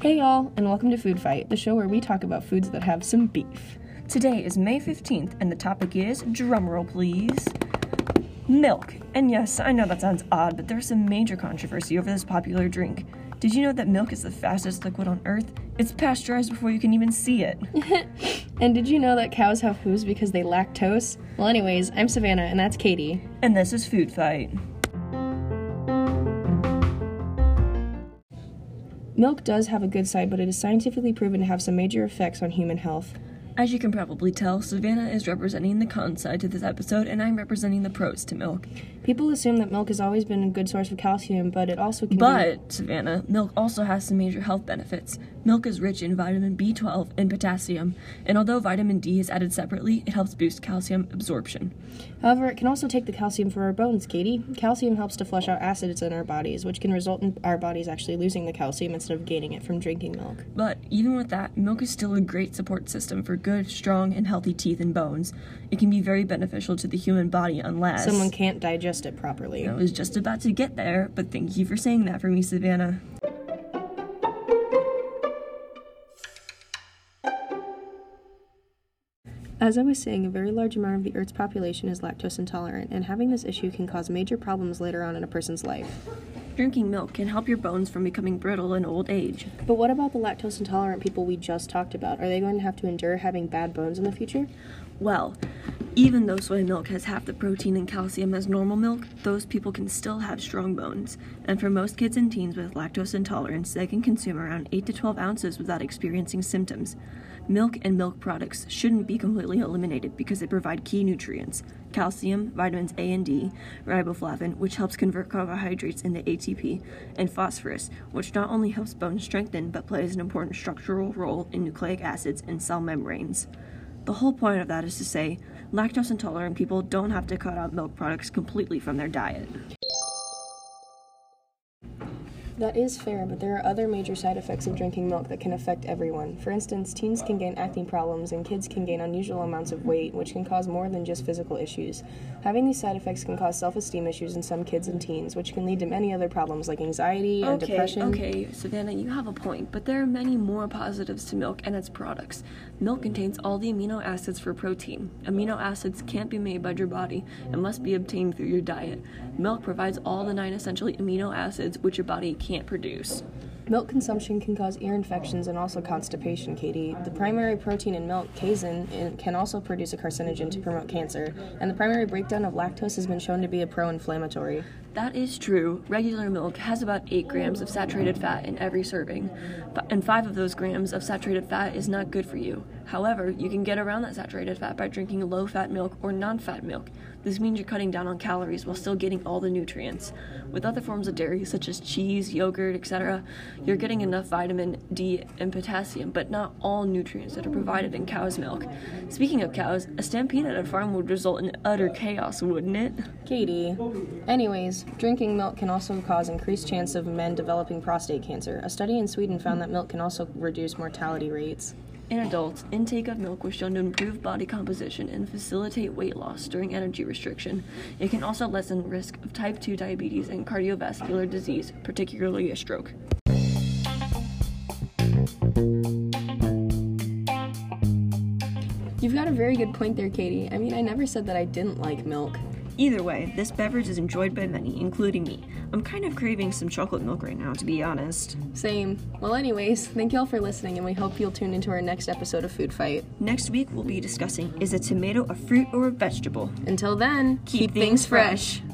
Hey y'all, and welcome to Food Fight, the show where we talk about foods that have some beef. Today is May 15th, and the topic is drumroll, please. Milk. And yes, I know that sounds odd, but there's some major controversy over this popular drink. Did you know that milk is the fastest liquid on earth? It's pasteurized before you can even see it. And did you know that cows have hooves because they lactose? Well, anyways, I'm Savannah, and that's Katie. And this is Food Fight. Milk does have a good side, but it is scientifically proven to have some major effects on human health. As you can probably tell, Savannah is representing the con side to this episode, and I'm representing the pros to milk. People assume that milk has always been a good source of calcium, but it also can be. But, Savannah, milk also has some major health benefits. Milk is rich in vitamin B12 and potassium, and although vitamin D is added separately, it helps boost calcium absorption. However, it can also take the calcium from our bones, Katie. Calcium helps to flush out acids in our bodies, which can result in our bodies actually losing the calcium instead of gaining it from drinking milk. But even with that, milk is still a great support system for good, strong, and healthy teeth and bones. It can be very beneficial to the human body unless. Someone can't digest it properly. I was just about to get there, but thank you for saying that for me, Savannah. As I was saying, a very large amount of the Earth's population is lactose intolerant, and having this issue can cause major problems later on in a person's life. Drinking milk can help your bones from becoming brittle in old age. But what about the lactose intolerant people we just talked about? Are they going to have to endure having bad bones in the future? Well, even though soy milk has half the protein and calcium as normal milk, those people can still have strong bones. And for most kids and teens with lactose intolerance, they can consume around 8 to 12 ounces without experiencing symptoms. Milk and milk products shouldn't be completely eliminated because they provide key nutrients calcium, vitamins A and D, riboflavin, which helps convert carbohydrates into ATP, and phosphorus, which not only helps bones strengthen but plays an important structural role in nucleic acids and cell membranes. The whole point of that is to say, lactose intolerant people don't have to cut out milk products completely from their diet. That is fair, but there are other major side effects of drinking milk that can affect everyone. For instance, teens can gain acne problems, and kids can gain unusual amounts of weight, which can cause more than just physical issues. Having these side effects can cause self esteem issues in some kids and teens, which can lead to many other problems like anxiety and Okay, depression. okay, Savannah, you have a point, but there are many more positives to milk and its products. Milk contains all the amino acids for protein. Amino acids can't be made by your body and must be obtained through your diet. Milk provides all the nine essential amino acids which your body can't produce. Milk consumption can cause ear infections and also constipation, Katie. The primary protein in milk, casein, can also produce a carcinogen to promote cancer, and the primary breakdown of lactose has been shown to be a pro inflammatory. That is true. Regular milk has about 8 grams of saturated fat in every serving, and 5 of those grams of saturated fat is not good for you. However, you can get around that saturated fat by drinking low fat milk or non fat milk. This means you're cutting down on calories while still getting all the nutrients. With other forms of dairy, such as cheese, yogurt, etc., you're getting enough vitamin D and potassium, but not all nutrients that are provided in cow's milk. Speaking of cows, a stampede at a farm would result in utter chaos, wouldn't it? Katie. Anyways, drinking milk can also cause increased chance of men developing prostate cancer. A study in Sweden found that milk can also reduce mortality rates. In adults, intake of milk was shown to improve body composition and facilitate weight loss during energy restriction. It can also lessen risk of type 2 diabetes and cardiovascular disease, particularly a stroke. Got a very good point there, Katie. I mean, I never said that I didn't like milk. Either way, this beverage is enjoyed by many, including me. I'm kind of craving some chocolate milk right now, to be honest. Same. Well, anyways, thank y'all for listening, and we hope you'll tune into our next episode of Food Fight. Next week, we'll be discussing is a tomato a fruit or a vegetable? Until then, Keep things fresh. fresh.